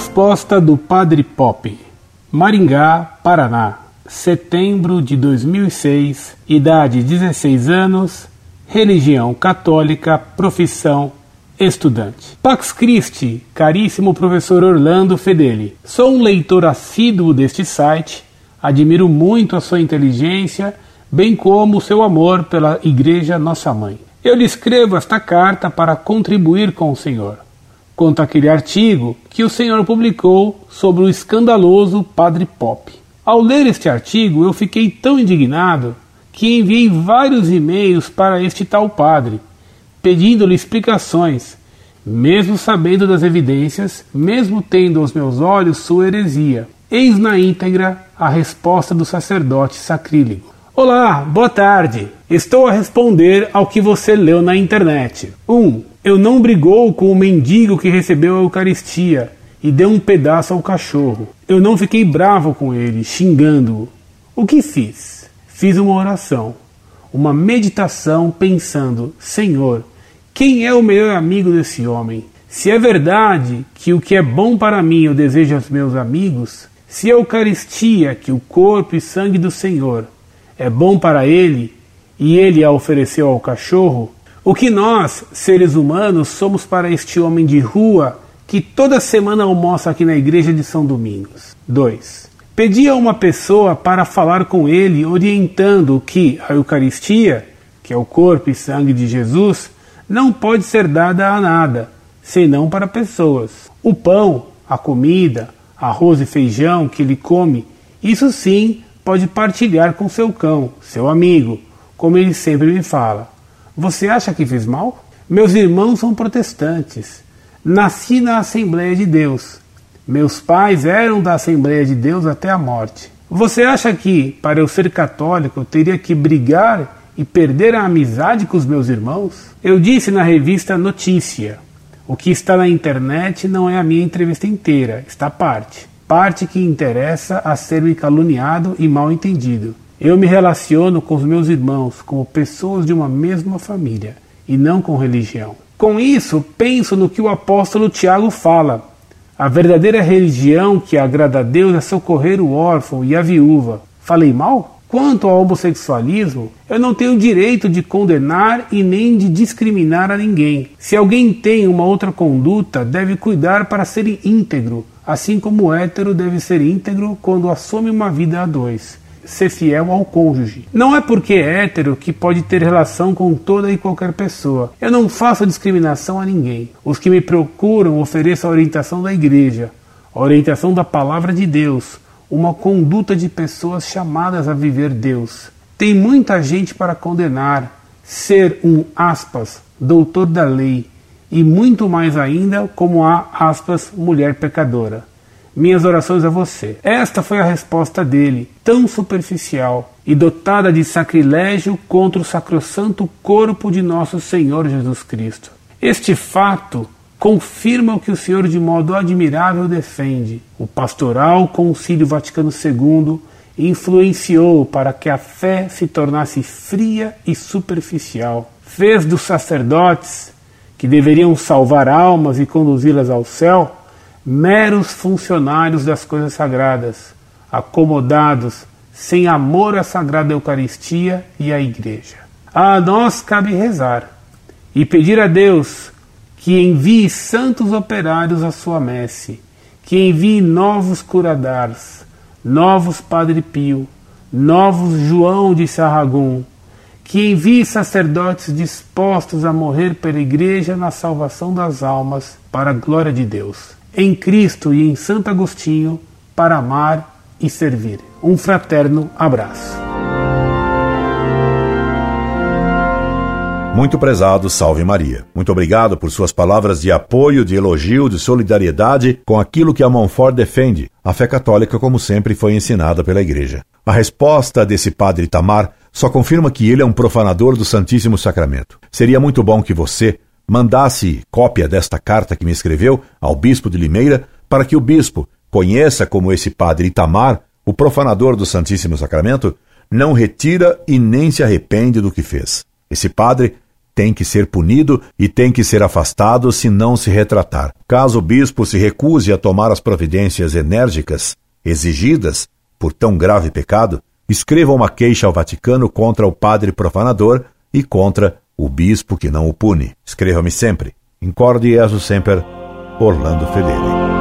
Resposta do Padre Pop. Maringá, Paraná, setembro de 2006, idade 16 anos, religião católica, profissão estudante. Pax Christi, caríssimo professor Orlando Fedeli. Sou um leitor assíduo deste site, admiro muito a sua inteligência, bem como o seu amor pela Igreja Nossa Mãe. Eu lhe escrevo esta carta para contribuir com o Senhor quanto àquele artigo que o senhor publicou sobre o escandaloso Padre Pop. Ao ler este artigo, eu fiquei tão indignado que enviei vários e-mails para este tal padre, pedindo-lhe explicações, mesmo sabendo das evidências, mesmo tendo aos meus olhos sua heresia. Eis na íntegra a resposta do sacerdote sacrílego. Olá, boa tarde. Estou a responder ao que você leu na internet. 1. Um, eu não brigou com o mendigo que recebeu a Eucaristia e deu um pedaço ao cachorro. Eu não fiquei bravo com ele, xingando-o. O que fiz? Fiz uma oração, uma meditação pensando: Senhor, quem é o melhor amigo desse homem? Se é verdade que o que é bom para mim eu desejo aos meus amigos, se a Eucaristia, que o corpo e sangue do Senhor, é bom para ele e ele a ofereceu ao cachorro, o que nós, seres humanos, somos para este homem de rua que toda semana almoça aqui na igreja de São Domingos? 2. Pedi a uma pessoa para falar com ele, orientando que a Eucaristia, que é o corpo e sangue de Jesus, não pode ser dada a nada, senão para pessoas. O pão, a comida, arroz e feijão que ele come, isso sim pode partilhar com seu cão, seu amigo, como ele sempre me fala. Você acha que fiz mal? Meus irmãos são protestantes. Nasci na Assembleia de Deus. Meus pais eram da Assembleia de Deus até a morte. Você acha que, para eu ser católico, eu teria que brigar e perder a amizade com os meus irmãos? Eu disse na revista Notícia: o que está na internet não é a minha entrevista inteira, está parte. Parte que interessa a ser me caluniado e mal entendido. Eu me relaciono com os meus irmãos como pessoas de uma mesma família e não com religião. Com isso, penso no que o apóstolo Tiago fala. A verdadeira religião que agrada a Deus é socorrer o órfão e a viúva. Falei mal? Quanto ao homossexualismo, eu não tenho direito de condenar e nem de discriminar a ninguém. Se alguém tem uma outra conduta, deve cuidar para ser íntegro, assim como o hétero deve ser íntegro quando assume uma vida a dois ser fiel ao cônjuge. Não é porque é hétero que pode ter relação com toda e qualquer pessoa. Eu não faço discriminação a ninguém. Os que me procuram ofereço a orientação da igreja, a orientação da palavra de Deus, uma conduta de pessoas chamadas a viver Deus. Tem muita gente para condenar, ser um aspas, doutor da lei, e muito mais ainda como a aspas, mulher pecadora minhas orações a você. Esta foi a resposta dele, tão superficial e dotada de sacrilégio contra o sacrossanto corpo de nosso Senhor Jesus Cristo. Este fato confirma o que o Senhor de modo admirável defende. O pastoral Concílio Vaticano II influenciou para que a fé se tornasse fria e superficial. Fez dos sacerdotes, que deveriam salvar almas e conduzi-las ao céu, meros funcionários das coisas sagradas, acomodados, sem amor à Sagrada Eucaristia e à Igreja. A nós cabe rezar e pedir a Deus que envie santos operários à sua messe, que envie novos curadars, novos Padre Pio, novos João de Sarragum, que envie sacerdotes dispostos a morrer pela Igreja na salvação das almas, para a glória de Deus em Cristo e em Santo Agostinho para amar e servir. Um fraterno abraço. Muito prezado, salve Maria. Muito obrigado por suas palavras de apoio, de elogio, de solidariedade com aquilo que a Monfort defende, a fé católica como sempre foi ensinada pela Igreja. A resposta desse padre Tamar só confirma que ele é um profanador do Santíssimo Sacramento. Seria muito bom que você, mandasse cópia desta carta que me escreveu ao bispo de Limeira, para que o bispo conheça como esse padre Itamar, o profanador do Santíssimo Sacramento, não retira e nem se arrepende do que fez. Esse padre tem que ser punido e tem que ser afastado se não se retratar. Caso o bispo se recuse a tomar as providências enérgicas exigidas por tão grave pecado, escreva uma queixa ao Vaticano contra o padre profanador e contra o bispo que não o pune. Escreva-me sempre. Incorde Jesus Semper, Orlando Fedeli.